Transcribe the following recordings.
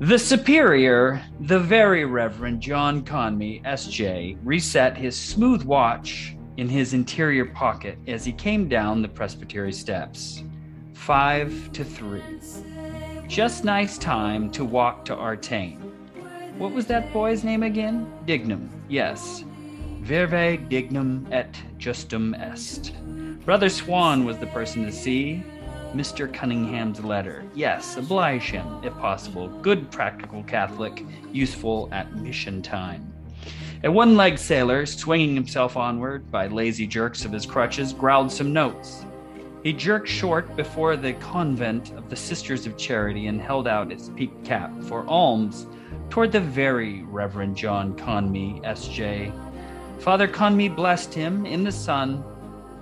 The Superior, the Very Reverend John Conmee, S.J., reset his smooth watch in his interior pocket as he came down the presbytery steps. Five to three. Just nice time to walk to Artane. What was that boy's name again? Dignum, yes. Vere dignum et justum est. Brother Swan was the person to see. Mr. Cunningham's letter. Yes, oblige him, if possible. Good practical Catholic, useful at mission time. A one legged sailor, swinging himself onward by lazy jerks of his crutches, growled some notes. He jerked short before the convent of the Sisters of Charity and held out his peaked cap for alms toward the very Reverend John Conmee, S.J. Father Conmee blessed him in the sun,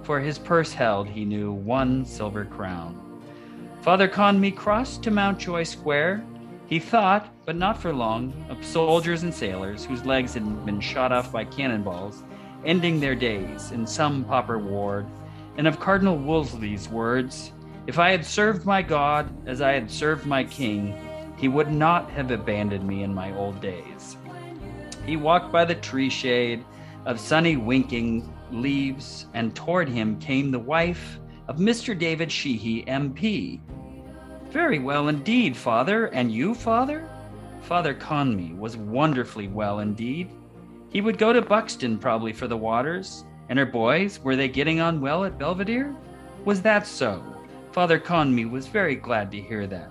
for his purse held, he knew, one silver crown. Father Conmee crossed to Mountjoy Square. He thought, but not for long, of soldiers and sailors whose legs had been shot off by cannonballs, ending their days in some pauper ward, and of Cardinal Wolsey's words If I had served my God as I had served my King, he would not have abandoned me in my old days. He walked by the tree shade of sunny winking leaves, and toward him came the wife of Mr. David Sheehy, MP. Very well indeed, father. And you, father? Father Conmee was wonderfully well indeed. He would go to Buxton probably for the waters. And her boys, were they getting on well at Belvedere? Was that so? Father Conmee was very glad to hear that.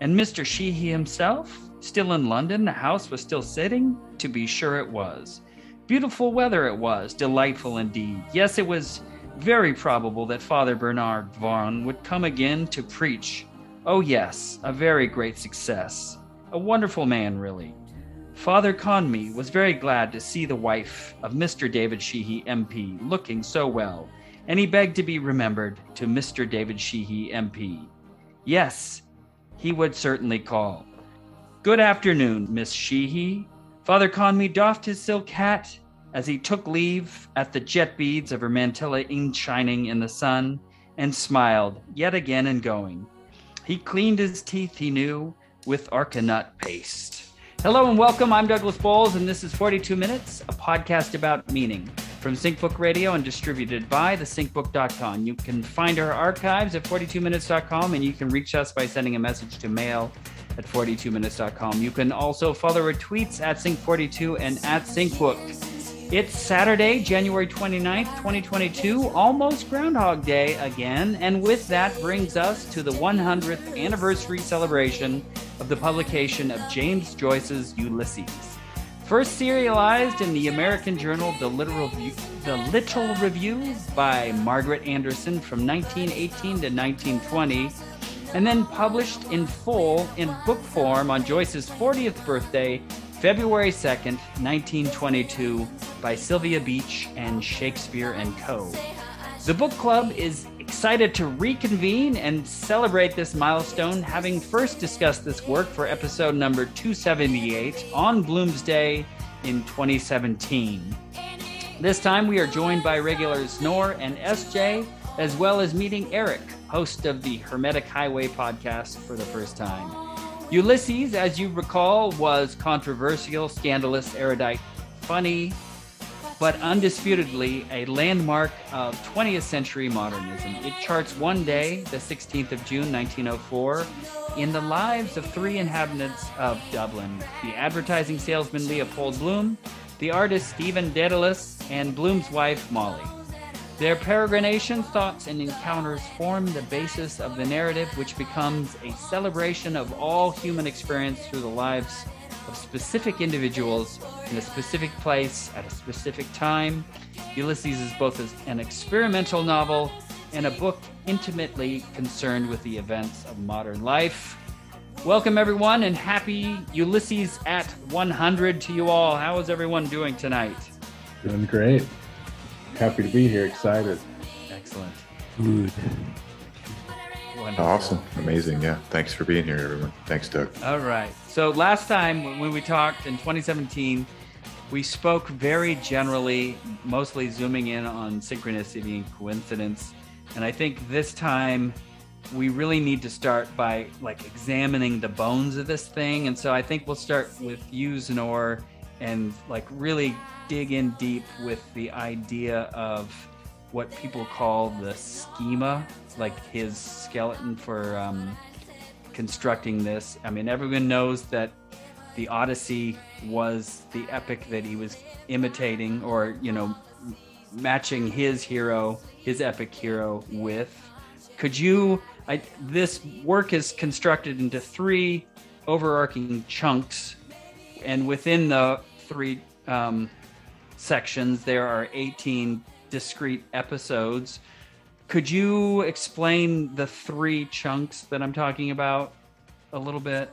And Mr. Sheehy himself? Still in London? The house was still sitting? To be sure it was. Beautiful weather it was, delightful indeed. Yes, it was very probable that Father Bernard Vaughan would come again to preach. Oh, yes, a very great success. A wonderful man, really. Father Conmee was very glad to see the wife of Mr. David Sheehy, MP, looking so well, and he begged to be remembered to Mr. David Sheehy, MP. Yes, he would certainly call. Good afternoon, Miss Sheehy. Father Conmee doffed his silk hat as he took leave at the jet beads of her mantilla in shining in the sun and smiled yet again in going. He cleaned his teeth, he knew, with areca nut paste. Hello and welcome. I'm Douglas Bowles, and this is 42 Minutes, a podcast about meaning from SyncBook Radio and distributed by thesyncbook.com. You can find our archives at 42minutes.com, and you can reach us by sending a message to mail at 42minutes.com. You can also follow our tweets at Sync42 and at SyncBook. It's Saturday, January 29th, 2022, almost Groundhog Day again, and with that brings us to the 100th anniversary celebration of the publication of James Joyce's Ulysses. First serialized in the American journal The Literal Review, the Little Review by Margaret Anderson from 1918 to 1920 and then published in full in book form on Joyce's 40th birthday, February 2nd, 1922, by Sylvia Beach and Shakespeare and Co. The book club is excited to reconvene and celebrate this milestone, having first discussed this work for episode number 278 on Bloomsday in 2017. This time we are joined by regulars Nor and SJ, as well as meeting Eric, host of the Hermetic Highway podcast for the first time. Ulysses, as you recall, was controversial, scandalous, erudite, funny, but undisputedly a landmark of 20th century modernism. It charts one day, the 16th of June, 1904, in the lives of three inhabitants of Dublin the advertising salesman Leopold Bloom, the artist Stephen Dedalus, and Bloom's wife Molly. Their peregrination, thoughts, and encounters form the basis of the narrative, which becomes a celebration of all human experience through the lives of specific individuals in a specific place at a specific time. Ulysses is both an experimental novel and a book intimately concerned with the events of modern life. Welcome, everyone, and happy Ulysses at 100 to you all. How is everyone doing tonight? Doing great. Happy to be here. Excited. Excellent. Good. Wonderful. Awesome. Amazing. Yeah. Thanks for being here, everyone. Thanks, Doug. All right. So last time when we talked in 2017, we spoke very generally, mostly zooming in on synchronicity and coincidence. And I think this time we really need to start by like examining the bones of this thing. And so I think we'll start with you, Znor, and like really dig in deep with the idea of what people call the schema, like his skeleton for um, constructing this. I mean, everyone knows that the Odyssey was the epic that he was imitating or, you know, matching his hero, his epic hero with. Could you I, this work is constructed into three overarching chunks, and within the three um, sections, there are 18 discrete episodes. Could you explain the three chunks that I'm talking about a little bit?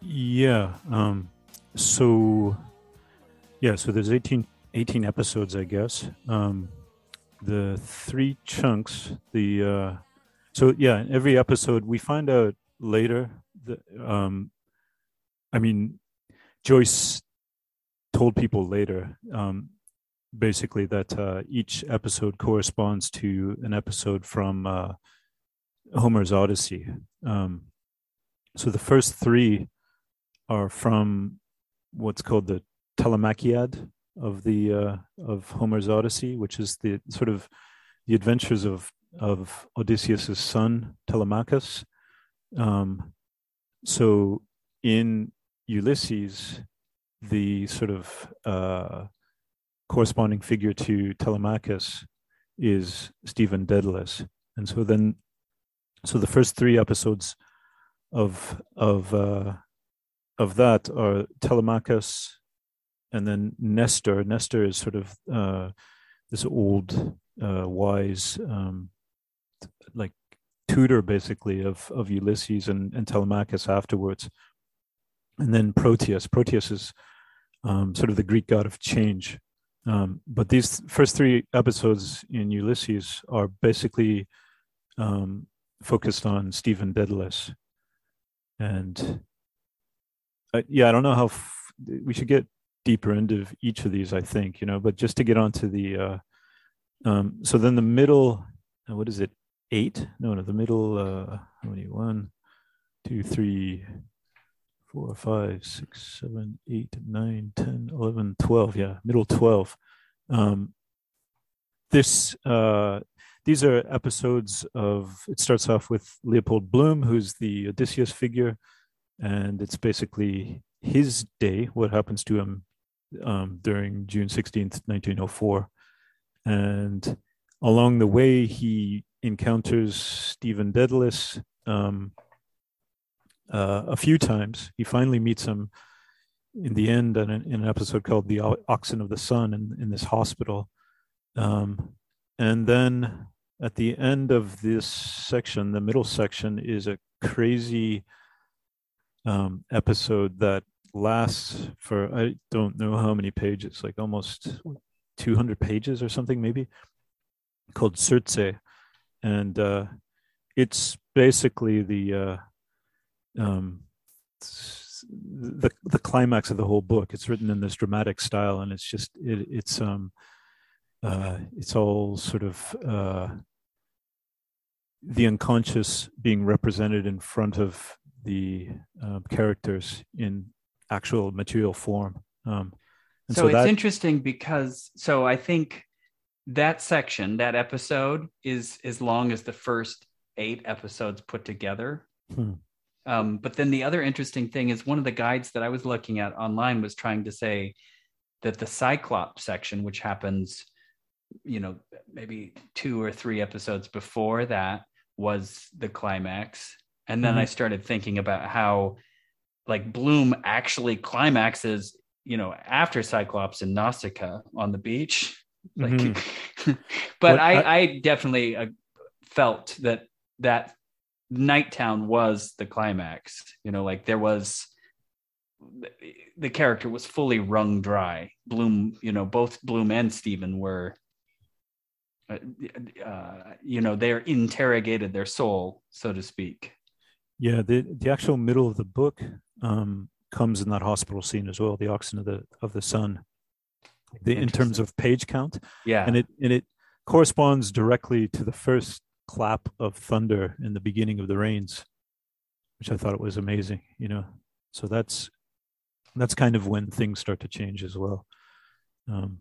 Yeah. Um, so, yeah, so there's 18, 18 episodes, I guess. Um, the three chunks, the uh, so yeah, in every episode we find out later that um, I mean, Joyce told people later, um, basically that uh, each episode corresponds to an episode from uh, Homer's Odyssey. Um, so the first three are from what's called the Telemachiad of the uh, of Homer's Odyssey, which is the sort of the adventures of of Odysseus's son Telemachus. Um, so in Ulysses, the sort of uh, corresponding figure to Telemachus is Stephen Dedalus, and so then, so the first three episodes of of uh, of that are Telemachus, and then Nestor. Nestor is sort of uh, this old, uh, wise um, like tutor basically of of Ulysses and, and Telemachus afterwards. And then Proteus. Proteus is um, sort of the Greek god of change. Um, but these first three episodes in Ulysses are basically um, focused on Stephen Dedalus. And uh, yeah, I don't know how f- we should get deeper into each of these, I think, you know, but just to get onto the, uh, um, so then the middle, uh, what is it? eight. No, no, the middle. Uh, how many? One, two, three, four, five, six, seven, eight, nine, ten, eleven, twelve. Yeah, middle twelve. Um, this uh, these are episodes of. It starts off with Leopold Bloom, who's the Odysseus figure, and it's basically his day. What happens to him um, during June sixteenth, nineteen oh four, and along the way he encounters Stephen Dedalus um, uh, a few times. He finally meets him in the end in an, in an episode called "The Oxen of the Sun" in, in this hospital, um, and then at the end of this section, the middle section is a crazy um, episode that lasts for I don't know how many pages, like almost 200 pages or something, maybe, called Circe, and uh, it's basically the uh, um, the the climax of the whole book. It's written in this dramatic style, and it's just it, it's um uh, it's all sort of uh, the unconscious being represented in front of the uh, characters in actual material form. Um, so, so, it's that, interesting because so I think that section, that episode, is as long as the first eight episodes put together. Hmm. Um, but then the other interesting thing is one of the guides that I was looking at online was trying to say that the Cyclops section, which happens, you know, maybe two or three episodes before that, was the climax. And then mm-hmm. I started thinking about how, like, Bloom actually climaxes, you know, after Cyclops and Nausicaa on the beach. Like, mm-hmm. but I, I, I, definitely uh, felt that that Nighttown was the climax. You know, like there was the character was fully wrung dry. Bloom, you know, both Bloom and Stephen were, uh, uh, you know, they're interrogated their soul, so to speak. Yeah, the the actual middle of the book um, comes in that hospital scene as well. The oxen of the of the sun the, in terms of page count. Yeah, and it and it corresponds directly to the first clap of thunder in the beginning of the rains, which I thought it was amazing. You know, so that's that's kind of when things start to change as well. Um,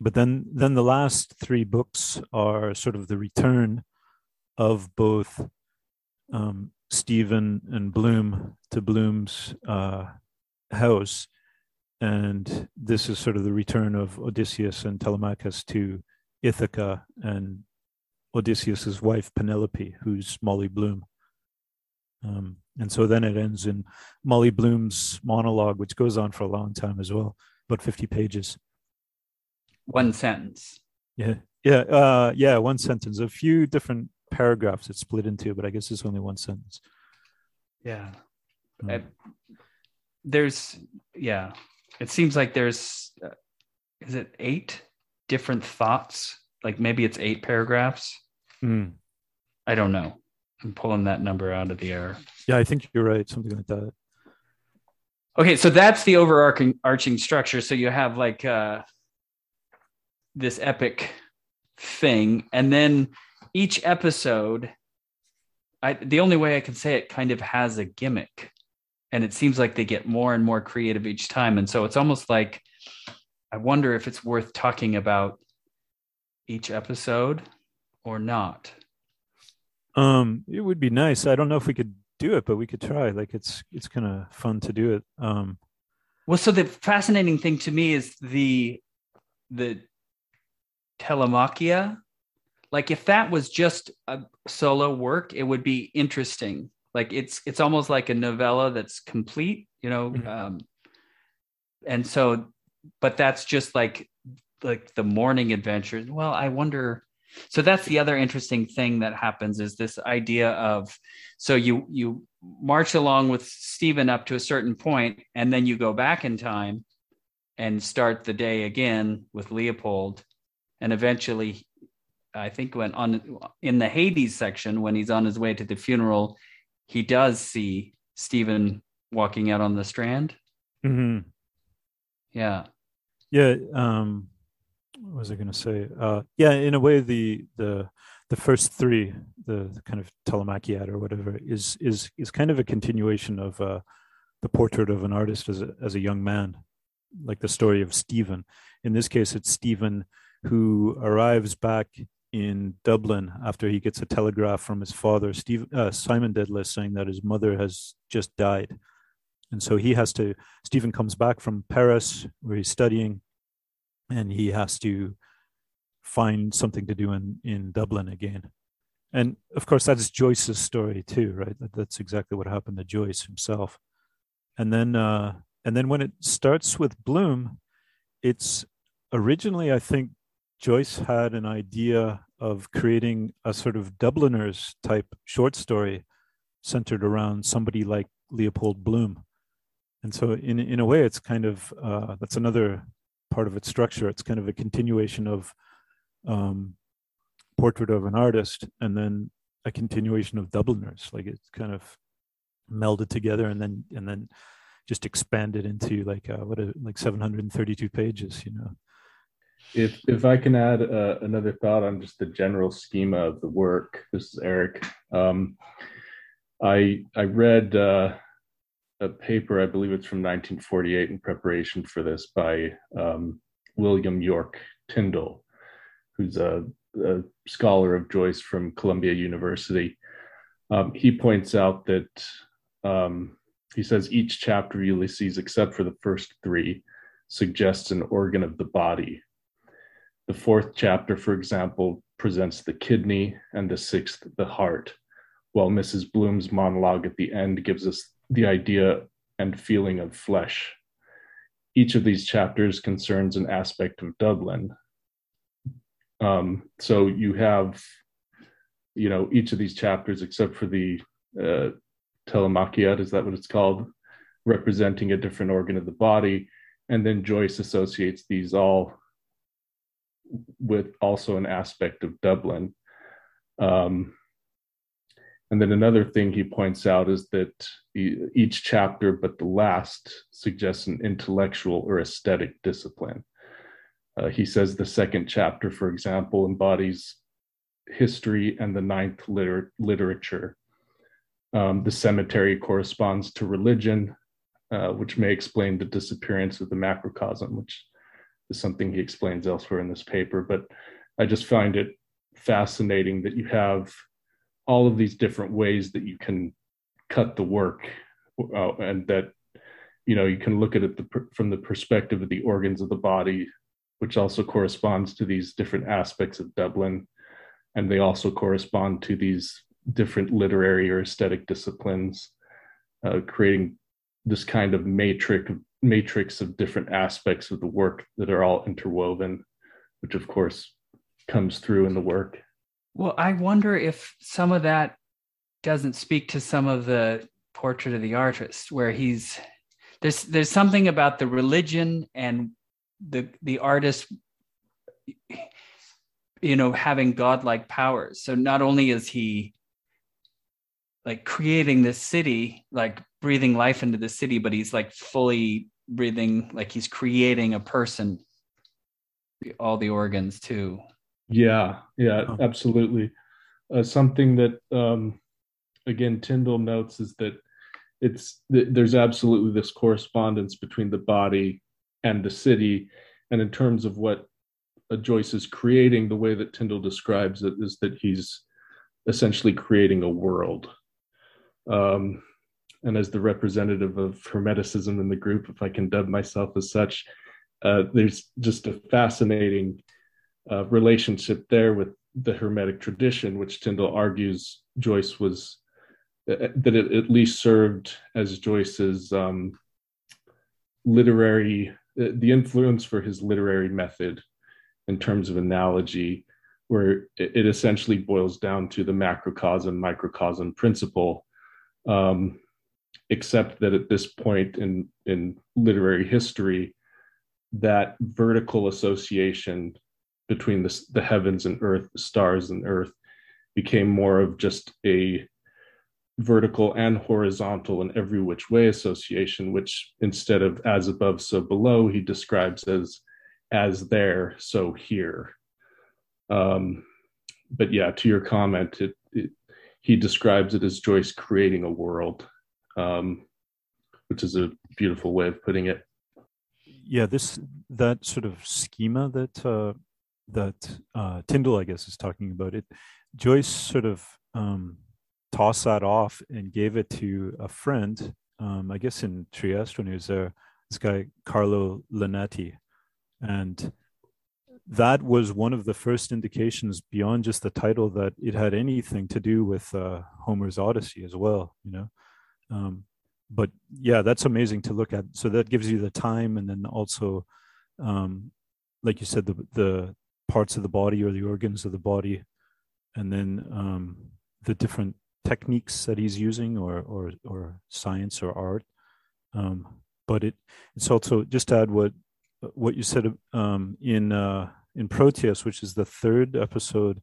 but then then the last three books are sort of the return of both um, Stephen and Bloom to Bloom's uh, house, and this is sort of the return of Odysseus and Telemachus to Ithaca and Odysseus's wife Penelope, who's Molly Bloom. Um, and so then it ends in Molly Bloom's monologue, which goes on for a long time as well, about 50 pages. One sentence. Yeah. Yeah. Uh, yeah. One sentence. A few different paragraphs it's split into, but I guess it's only one sentence. Yeah. Mm. there's, yeah. It seems like there's, uh, is it eight different thoughts? Like maybe it's eight paragraphs. Mm. I don't know. I'm pulling that number out of the air. Yeah, I think you're right. Something like that. Okay, so that's the overarching arching structure. So you have like uh, this epic thing, and then each episode, I the only way I can say it kind of has a gimmick, and it seems like they get more and more creative each time. And so it's almost like I wonder if it's worth talking about each episode or not. Um, it would be nice. I don't know if we could do it, but we could try. Like it's it's kind of fun to do it. Um, well, so the fascinating thing to me is the the telemachia. Like if that was just a solo work, it would be interesting. Like it's it's almost like a novella that's complete, you know. Mm-hmm. Um, and so, but that's just like like the morning adventures. Well, I wonder so that's the other interesting thing that happens is this idea of so you you march along with Stephen up to a certain point and then you go back in time and start the day again with Leopold and eventually I think when on in the Hades section when he's on his way to the funeral he does see Stephen walking out on the strand. Mm-hmm. Yeah. Yeah. Um, what was I going to say? Uh, yeah, in a way, the the the first three, the, the kind of Telemachiad or whatever, is is is kind of a continuation of uh, the portrait of an artist as a as a young man, like the story of Stephen. In this case, it's Stephen who arrives back in Dublin after he gets a telegraph from his father, Steve, uh, Simon Dedalus, saying that his mother has just died. And so he has to, Stephen comes back from Paris, where he's studying, and he has to find something to do in in Dublin again. And of course, that's Joyce's story too, right? That's exactly what happened to Joyce himself. And then, uh, and then when it starts with Bloom, it's originally, I think, Joyce had an idea of creating a sort of Dubliners type short story centered around somebody like Leopold Bloom. And so, in in a way, it's kind of uh, that's another part of its structure. It's kind of a continuation of um, Portrait of an Artist and then a continuation of Dubliners. Like it's kind of melded together and then and then just expanded into like uh, what a, like 732 pages. You know. If if I can add uh, another thought on just the general schema of the work, this is Eric. Um, I I read uh, a paper, I believe it's from 1948, in preparation for this by um, William York Tyndall, who's a, a, scholar of Joyce from Columbia University. Um, he points out that um, he says each chapter of Ulysses, except for the first three, suggests an organ of the body. The fourth chapter, for example, presents the kidney, and the sixth, the heart, while Mrs. Bloom's monologue at the end gives us the idea and feeling of flesh. Each of these chapters concerns an aspect of Dublin. Um, so you have, you know, each of these chapters, except for the uh, is that what it's called? Representing a different organ of the body. And then Joyce associates these all with also an aspect of Dublin. Um, and then another thing he points out is that each chapter, but the last, suggests an intellectual or aesthetic discipline. Uh, he says the second chapter, for example, embodies history and the ninth liter- literature. Um, the cemetery corresponds to religion, uh, which may explain the disappearance of the macrocosm, which is something he explains elsewhere in this paper. But I just find it fascinating that you have all of these different ways that you can cut the work uh, and that you know you can look at it the, from the perspective of the organs of the body which also corresponds to these different aspects of dublin. And they also correspond to these different literary or aesthetic disciplines uh, creating this kind of matrix matrix of different aspects of the work that are all interwoven which of course comes through in the work well i wonder if some of that doesn't speak to some of the portrait of the artist where he's there's there's something about the religion and the the artist you know having godlike powers. So not only is he like creating this city like breathing life into the city but he's like fully breathing like he's creating a person all the organs too yeah yeah oh. absolutely. Uh, something that um again tyndall notes is that it's there's absolutely this correspondence between the body and the city. And in terms of what joyce is creating the way that tyndall describes it is that he's essentially creating a world. Um, and as the representative of hermeticism in the group if i can dub myself as such uh, there's just a fascinating uh, relationship there with the hermetic tradition which tyndall argues joyce was that it at least served as Joyce's um, literary, uh, the influence for his literary method in terms of analogy, where it, essentially boils down to the macrocosm microcosm principle, um, except that at this point in in literary history, that vertical association between the, the heavens and earth, the stars and earth, became more of just a vertical and horizontal and every which way association, which instead of as above, so below, he describes as as there, so here. Um, but yeah, to your comment, it, it, he describes it as Joyce creating a world, um, which is a beautiful way of putting it. Yeah, this that sort of schema that uh, that uh, Tyndall, I guess, is talking about it. Joyce sort of um, tossed that off and gave it to a friend, um, I guess in Trieste when he was there, this guy, Carlo Linati. And that was one of the first indications beyond just the title that it had anything to do with uh, Homer's Odyssey as well, you know. Um, but yeah, that's amazing to look at. So that gives you the time, and then also, um, like you said, the the parts of the body or the organs of the body, and then um, the different techniques that he's using or or or science or art um, but it it's also just to add what what you said um, in uh, in Proteus, which is the third episode.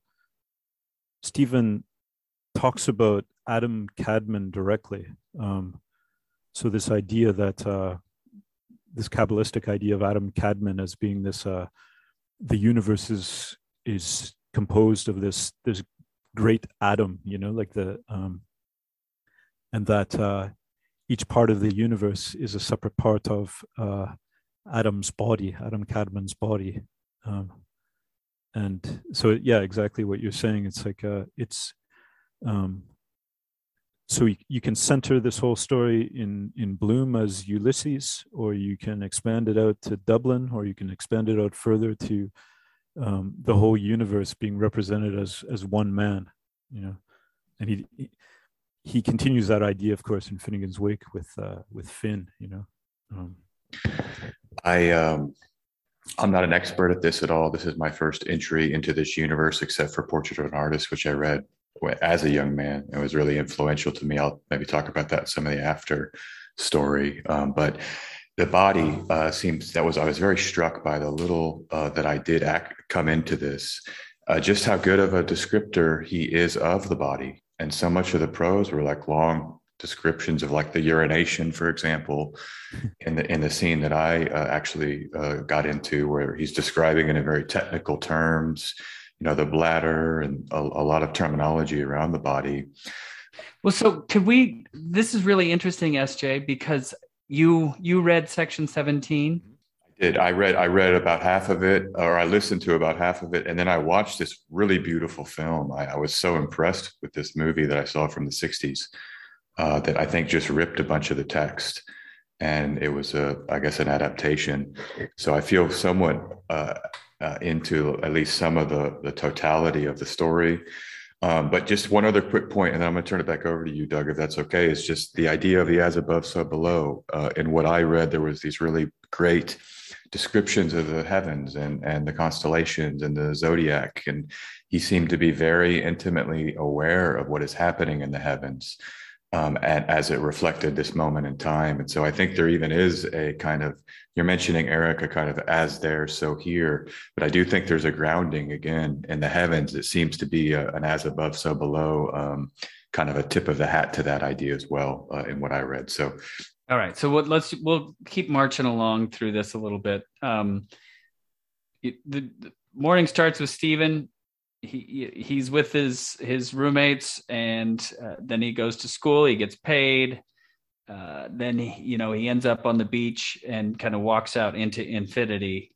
Stephen talks about Adam Kadmon directly. Um, so this idea that uh, this kabbalistic idea of Adam Kadmon as being this uh, the universe is is composed of this this great atom, you know, like the um, and that uh, each part of the universe is a separate part of uh, Adam's body, Adam Kadmon's body. Um, and so, yeah, exactly what you're saying. It's like uh, it's um, so you, can center this whole story in in Bloom as Ulysses, or you can expand it out to Dublin, or you can expand it out further to um, the whole universe being represented as as one man, you know, and he, he he continues that idea, of course, in Finnegans Wake with uh, with Finn, you know. Um, I um, I'm not an expert at this at all. This is my first entry into this universe, except for Portrait of an Artist, which I read as a young man. It was really influential to me. I'll maybe talk about that some of the after story, um, but the body uh, seems that was I was very struck by the little uh, that I did act, come into this, uh, just how good of a descriptor he is of the body, and so much of the prose were like long descriptions of like the urination, for example, in the in the scene that I uh, actually uh, got into, where he's describing it in very technical terms. You know the bladder and a, a lot of terminology around the body well so could we this is really interesting sj because you you read section 17 I did I read I read about half of it, or I listened to about half of it, and then I watched this really beautiful film. I, I was so impressed with this movie that I saw from the '60s uh, that I think just ripped a bunch of the text, and it was a I guess an adaptation. So I feel somewhat uh, uh, into at least some of the the totality of the story. Um, but just one other quick point, and then I'm going to turn it back over to you, Doug, if that's okay. Is just the idea of the as above, so below. Uh, in what I read, there was these really great descriptions of the heavens and and the constellations and the zodiac, and he seemed to be very intimately aware of what is happening in the heavens um, and as it reflected this moment in time. And so I think there even is a kind of, you're mentioning Erica kind of as there, so here. But I do think there's a grounding again in the heavens. It seems to be a, an as above, so below, um, kind of a tip of the hat to that idea as well uh, in what I read. So, all right. So what, let's, we'll keep marching along through this a little bit. Um, it, the, the morning starts with Stephen he he's with his his roommates and uh, then he goes to school he gets paid uh, then he, you know he ends up on the beach and kind of walks out into infinity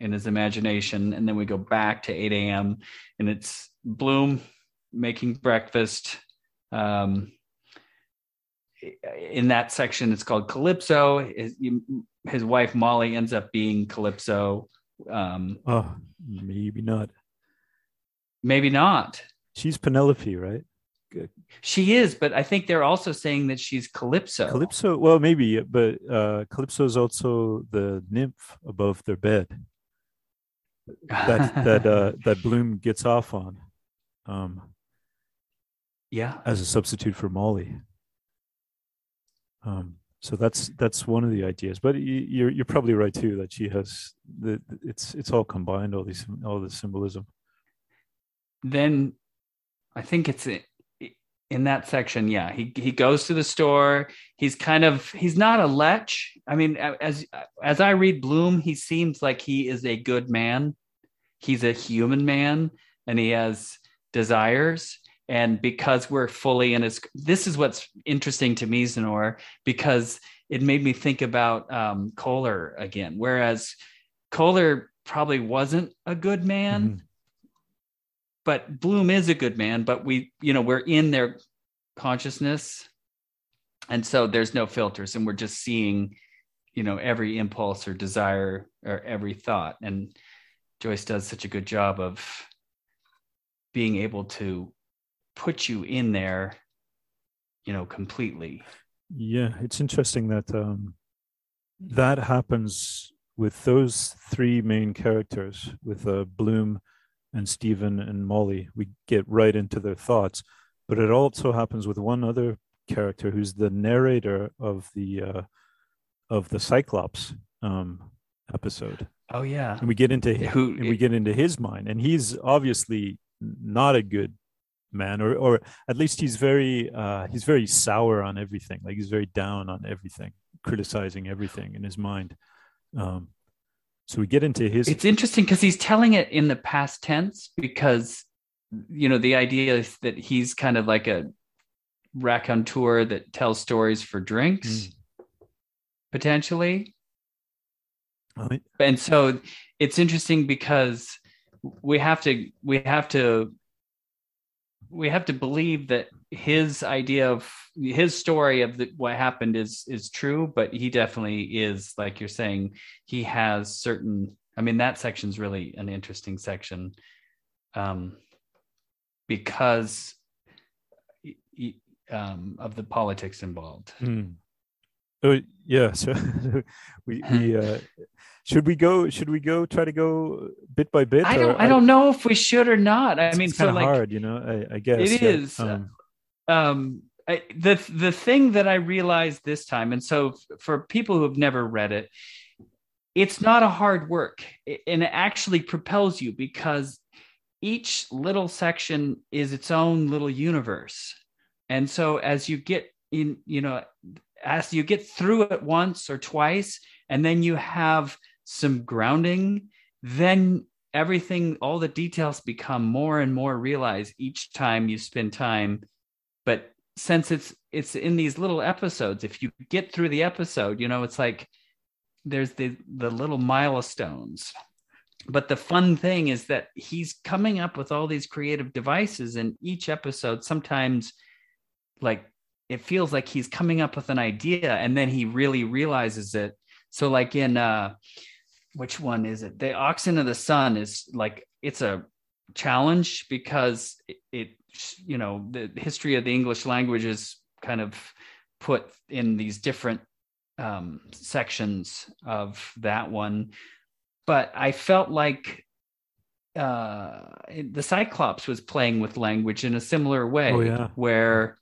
in his imagination. And then we go back to 8 a.m and it's bloom making breakfast um, in that section it's called calypso. His, his wife molly ends up being calypso um, oh maybe not Maybe not. She's Penelope, right? Good. She is, but I think they're also saying that she's Calypso. Calypso, well, maybe, but uh, Calypso is also the nymph above their bed that that uh, that Bloom gets off on. Um, yeah, as a substitute for Molly. Um, so that's that's one of the ideas, but you're you're probably right too that she has the it's it's all combined all these all the symbolism then I think it's in that section. Yeah, he he goes to the store. He's kind of he's not a lech. I mean, as as I read Bloom, he seems like he is a good man. He's a human man, and he has desires. And because we're fully in his, this is what's interesting to me, Zenor, because it made me think about um, Kohler again. Whereas Kohler probably wasn't a good man, mm-hmm but Bloom is a good man, but we, you know, we're in their consciousness. And so there's no filters and we're just seeing, you know, every impulse or desire or every thought. And Joyce does such a good job of being able to put you in there, you know, completely. Yeah, it's interesting that um, that happens with those three main characters, with uh, Bloom, and Stephen and Molly. We get right into their thoughts, but it also happens with one other character who's the narrator of the uh, of the Cyclops um, episode. Oh yeah, and we get into who and we get into his mind, and he's obviously not a good man, or or at least he's very uh, he's very sour on everything. Like he's very down on everything, criticizing everything in his mind. Um, so we get into his. It's interesting because he's telling it in the past tense because, you know, the idea is that he's kind of like a raconteur that tells stories for drinks, mm. potentially. And so it's interesting because we have to we have to we have to believe that his idea of his story of the, what happened is is true but he definitely is like you're saying he has certain i mean that section's really an interesting section um because um of the politics involved mm. Oh yeah so we we uh should we go should we go try to go bit by bit i don't i don't know if we should or not i mean it's so like hard you know i, I guess it yeah. is. um, um I, the the thing that i realized this time and so f- for people who have never read it it's not a hard work and it actually propels you because each little section is its own little universe and so as you get in you know as you get through it once or twice and then you have some grounding, then everything all the details become more and more realized each time you spend time. But since it's it's in these little episodes if you get through the episode you know it's like there's the the little milestones. But the fun thing is that he's coming up with all these creative devices in each episode sometimes like it feels like he's coming up with an idea and then he really realizes it. So like in uh which one is it? The oxen of the sun is like it's a challenge because it, it you know the history of the english language is kind of put in these different um, sections of that one. But I felt like uh, the Cyclops was playing with language in a similar way, Oh, yeah. where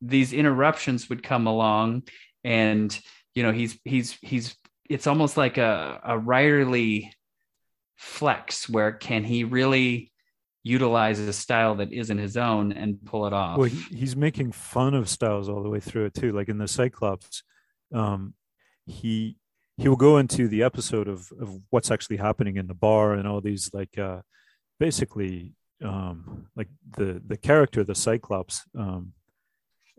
these interruptions would come along, and you know he's he's he's it's almost like a a writerly flex where can he really utilize a style that isn't his own and pull it off? Well, he, he's making fun of styles all the way through it too. Like in the Cyclops, um, he he will go into the episode of of what's actually happening in the bar and all these like uh, basically um, like the the character the Cyclops, um,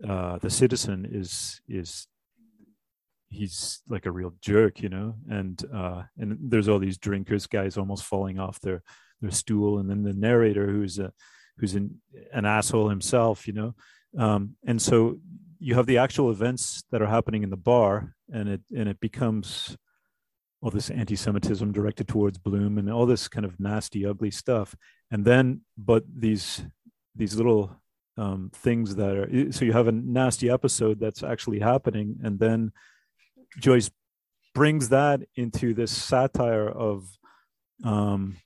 uh, the citizen is is he's like a real jerk, you know, and uh, and there's all these drinkers, guys almost falling off their their stool, and then the narrator who's a who's an, an asshole himself, you know, um, and so you have the actual events that are happening in the bar, and it and it becomes all this anti-Semitism directed towards Bloom and all this kind of nasty, ugly stuff, and then but these these little um, things that are so you have a nasty episode that's actually happening, and then Joyce brings that into this satire of um,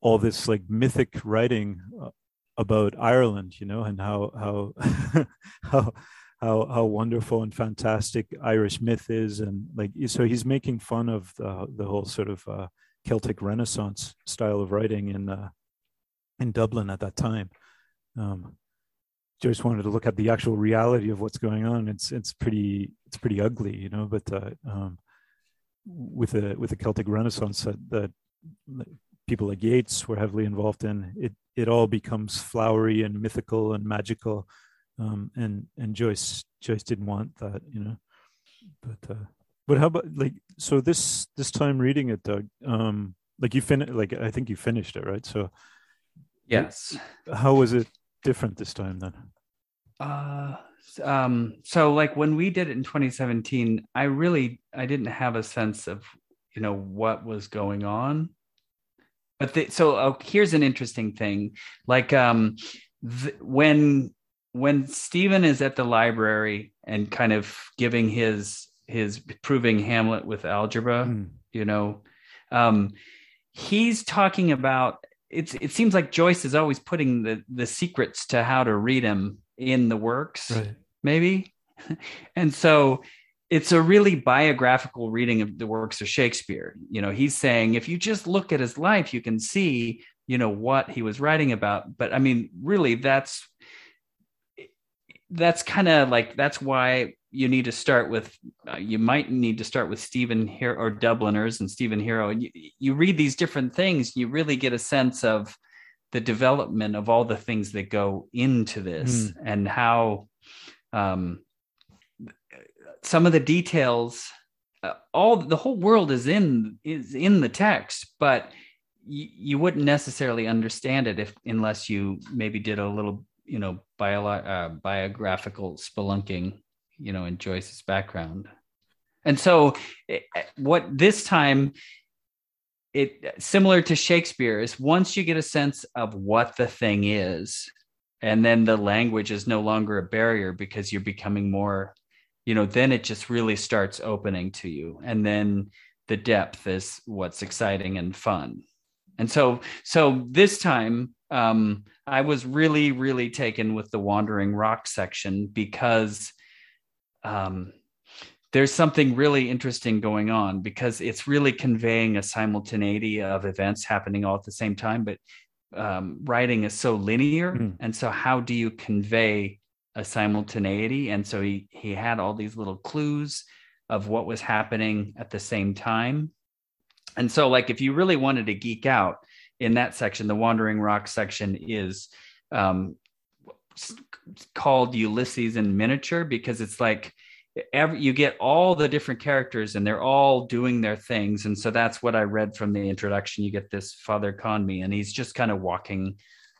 all this like mythic writing uh, about Ireland, you know, and how how how how how wonderful and fantastic Irish myth is, and like so he's making fun of the the whole sort of uh, Celtic Renaissance style of writing in uh, in Dublin at that time. Um, Joyce wanted to look at the actual reality of what's going on. It's it's pretty it's pretty ugly, you know. But uh, um, with the with the Celtic Renaissance that, that people like Yeats were heavily involved in, it it all becomes flowery and mythical and magical. Um, and and Joyce Joyce didn't want that, you know. But uh, but how about like so this this time reading it, Doug? Um, like you fin like I think you finished it, right? So yes. how was it different this time then? Uh, um, so like when we did it in 2017, I really I didn't have a sense of you know what was going on. But the, so uh, here's an interesting thing, like um, th- when when Stephen is at the library and kind of giving his his proving Hamlet with algebra, Mm. you know, um, he's talking about it's it seems like Joyce is always putting the the secrets to how to read him in the works, Right. maybe. and so it's a really biographical reading of the works of Shakespeare. You know, he's saying if you just look at his life, you can see, you know, what he was writing about. But I mean, really, that's that's kind of like that's why you need to start with uh, you might need to start with Stephen Hero or Dubliners and Stephen Hero. And you, you read these different things you really get a sense of the development of all the things that go into this and how um, some of the details uh, all the whole world is in is in the text but y- you wouldn't necessarily understand it if unless you maybe did a little you know bio, uh, biographical spelunking you know in joyce's background. And so eh, eh, what this time it similar to shakespeare is once you get a sense of what the thing is and then the language is no longer a barrier because you're becoming more you know then it just really starts opening to you. And then the depth is what's exciting and fun. And so so this time um i was really really taken with the wandering rock section because um there's something really interesting going on because it's really conveying a simultaneity of events happening all at the same time but um, writing is so linear. Mm. and so how do you convey a simultaneity? And so he he had all these little clues of what was happening at the same time. And so like if you really wanted to geek out in that section the wandering rock section is um, called ulysses in miniature because it's like every you get all the different characters and they're all doing their things. And so that's what i read from the introduction. You get this father conmee and he's just kind of walking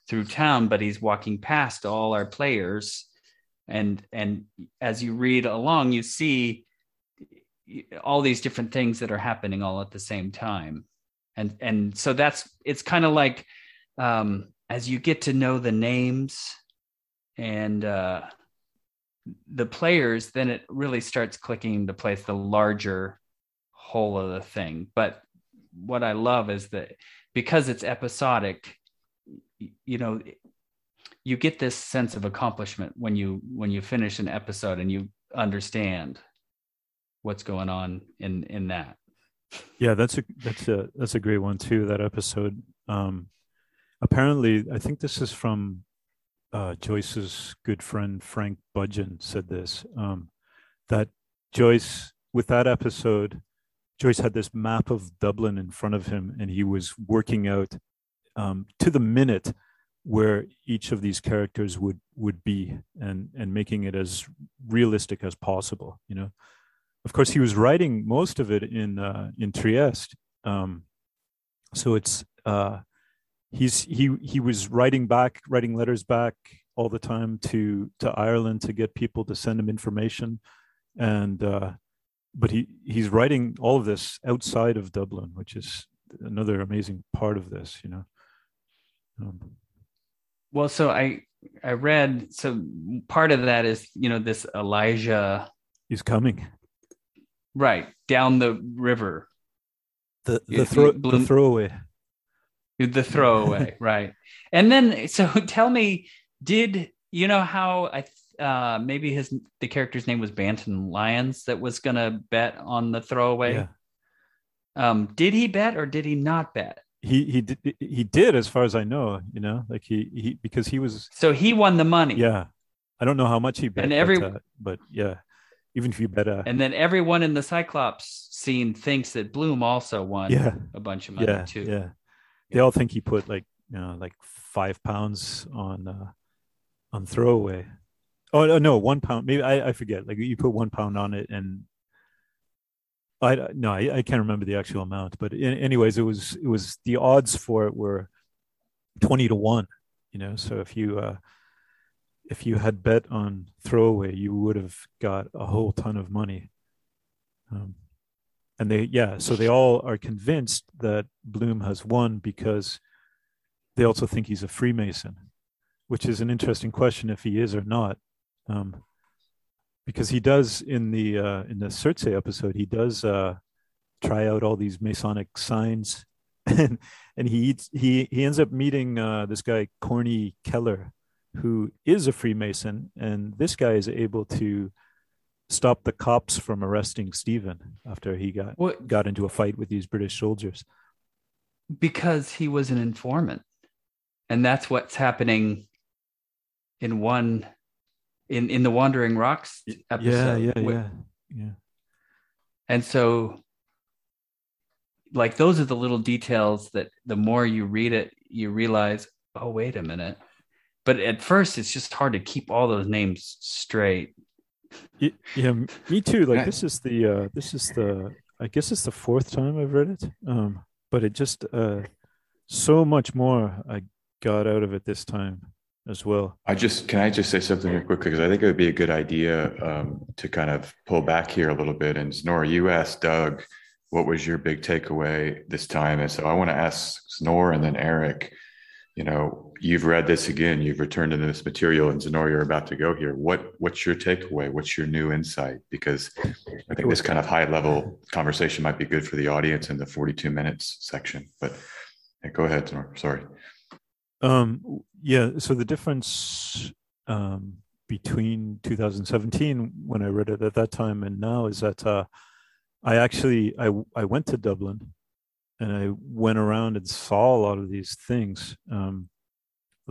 through town but he's walking past all our players. And and as you read along you see all these different things that are happening all at the same time. And and so that's it's kind of like um as you get to know the names and uh the players then it really starts clicking into place the larger whole of the thing. But what i love is that because it's episodic you know you get this sense of accomplishment when you when you finish an episode and you understand what's going on in in that. Yeah that's a that's a that's a great one too that episode. Um apparently i think this is from uh joyce's good friend frank budgen said this um that joyce with that episode joyce had this map of dublin in front of him and he was working out um to the minute where each of these characters would would be and and making it as realistic as possible you know? Of course he was writing most of it in uh, in trieste um, so it's uh, he's he he was writing back writing letters back all the time to to ireland to get people to send him information. And uh, but he he's writing all of this outside of dublin which is another amazing part of this you know? Um, well so i i read so part of that is you know this elijah is coming. Right down the river. The the, throw, the throwaway the throwaway right. And then so tell me did you know how i uh maybe his the character's name was bantam lyons that was gonna bet on the throwaway? Yeah. um did he bet or did he not bet? He he did he did as far as I know, you know, like he he because he was so he won the money. Yeah, I don't know how much he bet, and every but, uh, but yeah, even if you bet uh, and then everyone in the Cyclops scene thinks that Bloom also won yeah. a bunch of money yeah too. yeah, they all think he put like you know like five pounds on uh on throwaway. Oh no, one pound. Maybe I I forget. Like you put one pound on it and I no, I, I can't remember the actual amount, but in, anyways, it was it was the odds for it were twenty to one. You know, so if you uh, if you had bet on throwaway, you would have got a whole ton of money. Um, and they yeah, so they all are convinced that Bloom has won because they also think he's a Freemason, which is an interesting question if he is or not. Um, because he does in the uh, in the Circe episode, he does uh, try out all these Masonic signs, and and he eats, he he ends up meeting uh, this guy Corny Kelleher, who is a Freemason, and this guy is able to stop the cops from arresting Stephen after he got What? got into a fight with these British soldiers. because he was an informant and that's what's happening in one in in the wandering rocks episode yeah, yeah, yeah, yeah. and so like those are the little details that the more you read it you realize oh wait a minute but at first it's just hard to keep all those names straight yeah me too like this is the uh this is the i guess it's the fourth time i've read it um but it just uh so much more i got out of it this time as well I just can I just say something here quickly because I think it would be a good idea um, to kind of pull back here a little bit. And Snor, you asked Doug, what was your big takeaway this time? And so I want to ask Snor and then Eric. You know, you've read this again. You've returned to this material, and Znor, you're about to go here. What what's your takeaway? What's your new insight? Because I think this kind of high level conversation might be good for the audience in the 42 minutes section. But yeah, go ahead, Znor. Sorry. Um, yeah. So the difference um, between 2017 when I read it at that time and now is that uh, I actually I I went to Dublin and I went around and saw a lot of these things. Um,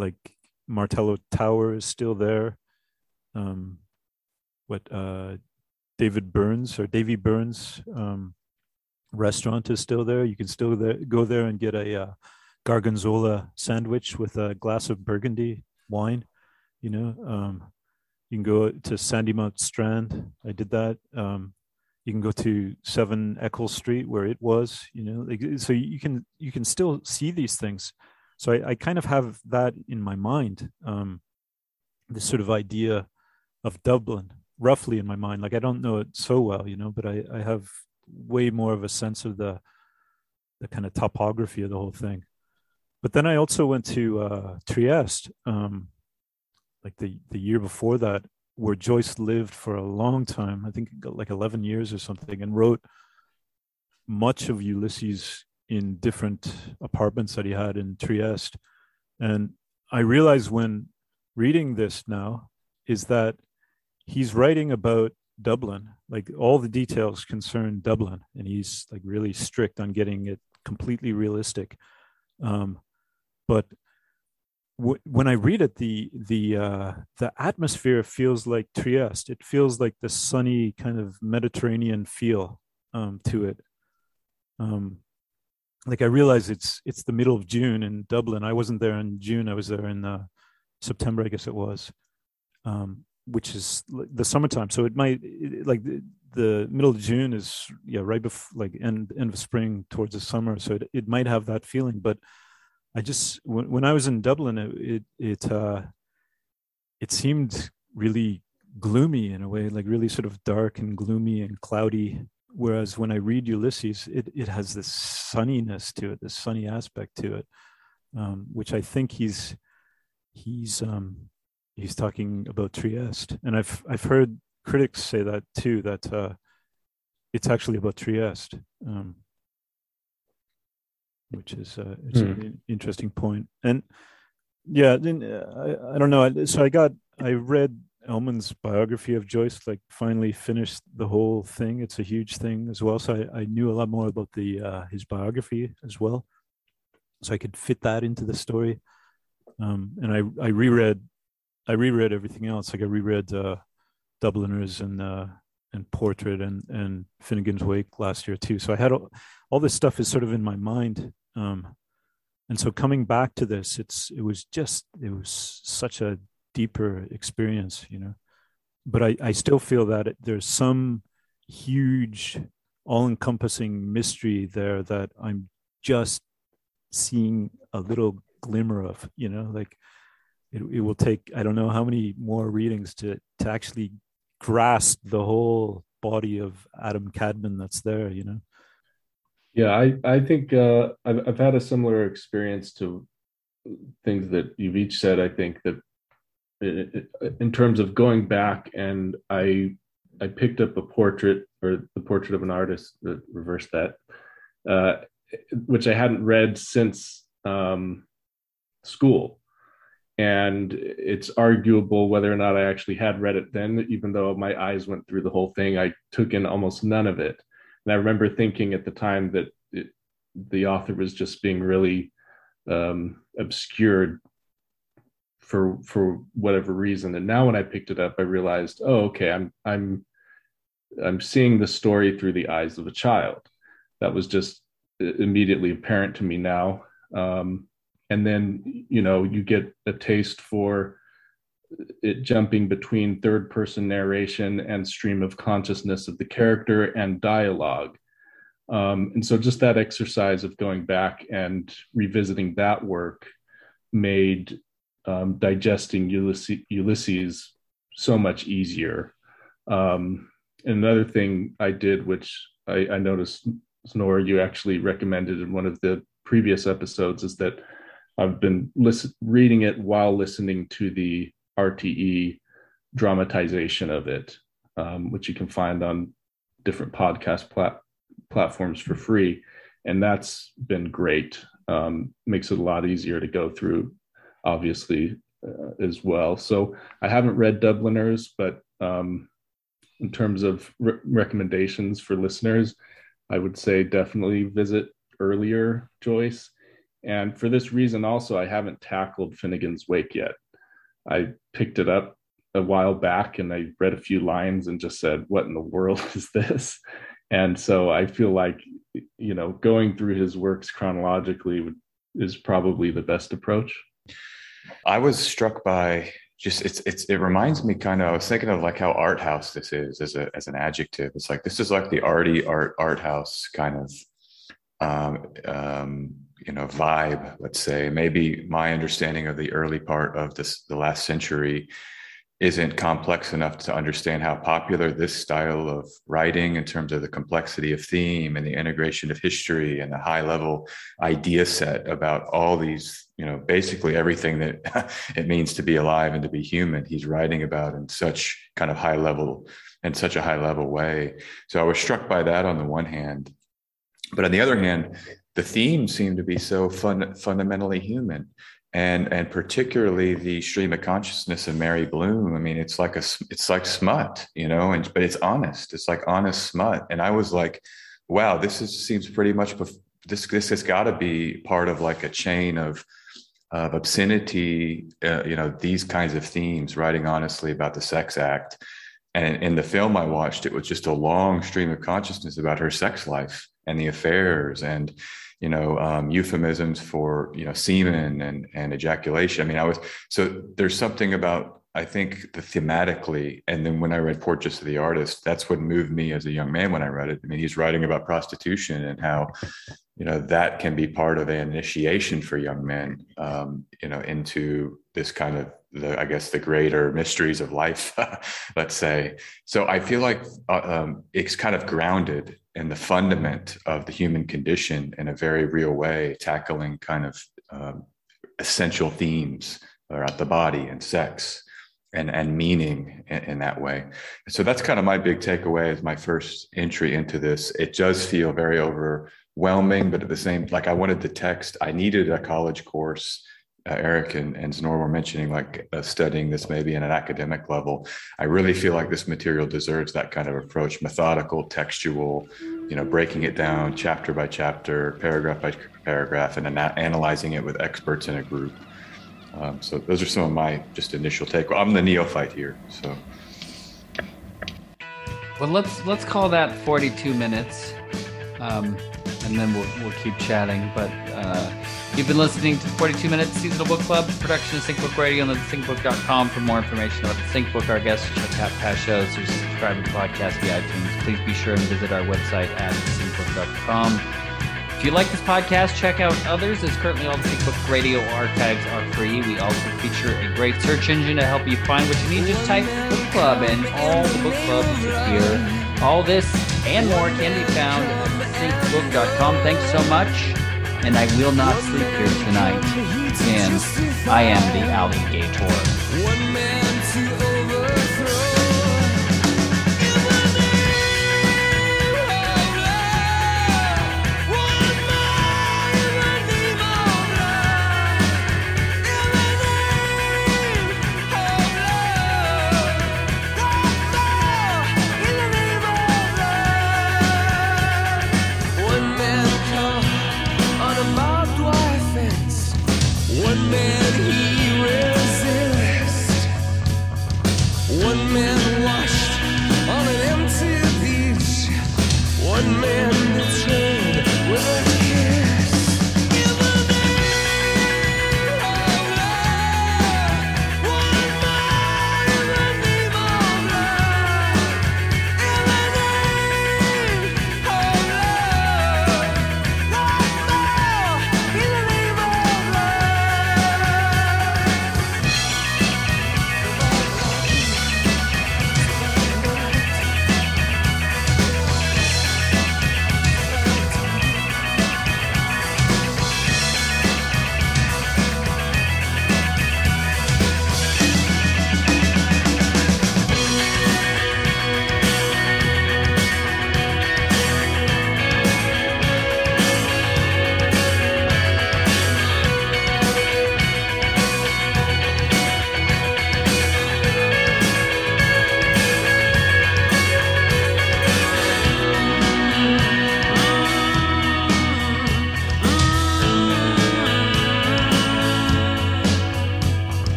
like Martello Tower is still there. Um, what uh, David Burns or Davy Byrne's um, restaurant is still there. You can still there, go there and get a uh, gorgonzola sandwich with a glass of Burgundy wine. You know, um, you can go to Sandymount Strand. I did that. Um, you can go to Seven Eccles Street where it was. You know, like, so you can you can still see these things. So I, I kind of have that in my mind. Um, this sort of idea of Dublin, roughly in my mind. Like I don't know it so well, you know, but I, I have way more of a sense of the the kind of topography of the whole thing. But then I also went to uh, Trieste, um, like the the year before that, where Joyce lived for a long time. I think like eleven years or something, and wrote much of Ulysses in different apartments that he had in Trieste. And I realize when reading this now is that he's writing about Dublin. Like all the details concern Dublin, and he's like really strict on getting it completely realistic. Um, but w- when I read it, the the uh, the atmosphere feels like Trieste. It feels like the sunny kind of Mediterranean feel um, to it. Um, like I realize it's it's the middle of June in Dublin. I wasn't there in June. I was there in uh, September, I guess it was. Um, which is the summertime. So it might like the, the, middle of June is yeah right before like end end of spring towards the summer. So it, it might have that feeling. But I just when, when I was in Dublin, it it it, uh, it seemed really gloomy in a way, like really sort of dark and gloomy and cloudy. Whereas when I read Ulysses, it it has this sunniness to it, this sunny aspect to it, um, which I think he's he's um, he's talking about Trieste, and I've I've heard critics say that too that uh, it's actually about Trieste, um, which is uh, it's mm. an interesting point. And yeah, then uh, I, I don't know. So I got I read Ellmann's biography of Joyce, like finally finished the whole thing. It's a huge thing as well. So I, I knew a lot more about the uh, his biography as well, so I could fit that into the story. Um, and I I reread I reread everything else. Like I reread uh, Dubliners and uh, and Portrait and and Finnegans Wake last year too. So I had all, all this stuff is sort of in my mind. Um, and so coming back to this, it's it was just it was such a deeper experience, you know. But I I still feel that it, there's some huge, all-encompassing mystery there that I'm just seeing a little glimmer of, you know, like it, it will take I don't know how many more readings to to actually grasp the whole body of Adam Kadmon that's there. You know. Yeah, I I think uh, I've I've had a similar experience to things that you've each said. I think that in terms of going back and I I picked up a portrait or the portrait of an artist that reversed that, uh, which I hadn't read since um, school and it's arguable whether or not I actually had read it then, even though my eyes went through the whole thing. I took in almost none of it. And I remember thinking at the time that it, the author was just being really um, obscured for for whatever reason. And now when I picked it up, I realized, oh, okay, I'm I'm I'm seeing the story through the eyes of a child. That was just immediately apparent to me now. Um, and then you know you get a taste for it jumping between third person narration and stream of consciousness of the character and dialogue um, and so just that exercise of going back and revisiting that work made um, digesting ulysses, ulysses, so much easier um, another thing i did which i, I noticed Snorre, you actually recommended in one of the previous episodes is that I've been listen, reading it while listening to the RTE dramatization of it, um, which you can find on different podcast plat- platforms for free. And that's been great. Um, makes it a lot easier to go through, obviously, uh, as well. So I haven't read Dubliners, but um, in terms of re- recommendations for listeners, I would say definitely visit earlier Joyce and for this reason, also, I haven't tackled Finnegans Wake yet. I picked it up a while back and I read a few lines and just said, What in the world is this? And so I feel like you know, going through his works chronologically is probably the best approach. I was struck by just it's it's it reminds me kind of I was thinking of like how art house this is as a as an adjective. It's like this is like the arty art art house kind of um, um, you know vibe. Let's say maybe my understanding of the early part of this the last century isn't complex enough to understand how popular this style of writing in terms of the complexity of theme and the integration of history and the high level idea set about all these you know basically everything that it means to be alive and to be human he's writing about in such kind of high level in such a high level way. So i was struck by that on the one hand. But on the other hand the themes seem to be so fun, fundamentally human and and particularly the stream of consciousness of Mary Bloom. I mean, it's like a it's like smut, you know, and but it's honest. It's like honest smut. And I was like, wow, this is seems pretty much this this has got to be part of like a chain of of obscenity, uh, you know, these kinds of themes, writing honestly about the sex act. And in the film I watched, it was just a long stream of consciousness about her sex life and the affairs and you know um, euphemisms for you know semen and and ejaculation. I mean i was so there's something about i think the thematically and then when i read portraits of the artist that's what moved me as a young man when i read it. I mean he's writing about prostitution and how you know that can be part of an initiation for young men um, you know into this kind of the i guess the greater mysteries of life let's say so i feel like uh, um, it's kind of grounded in the fundament of the human condition in a very real way, tackling kind of um, essential themes about the body and sex and, and meaning in, in, that way. So that's kind of my big takeaway as my first entry into this. It does feel very overwhelming, but at the same, like I wanted the text, I needed a college course uh, Eric and, and Znor were mentioning, like uh, studying this maybe in an academic level. I really feel like this material deserves that kind of approach, methodical, textual, you know, breaking it down chapter by chapter, paragraph by paragraph, and ana- analyzing it with experts in a group. Um, so those are some of my just initial take. Well, I'm the neophyte here, so. Well, let's let's call that 42 minutes, um, and then we'll we'll keep chatting. But. Uh, You've been listening to 42 Minutes Seasonal Book Club, production of SyncBook Radio and the syncbook.com. For more information about the SyncBook, our guests, check out past shows, or subscribe to the podcast via iTunes. Please be sure and visit our website at syncbook.com. If you like this podcast, check out others, as currently all the SyncBook Radio archives are free. We also feature a great search engine to help you find what you need. Just type Book Club, and all the book clubs appear. All this and more can be found at syncbook.com. Thanks so much and I will not sleep here tonight. And I am the alligator.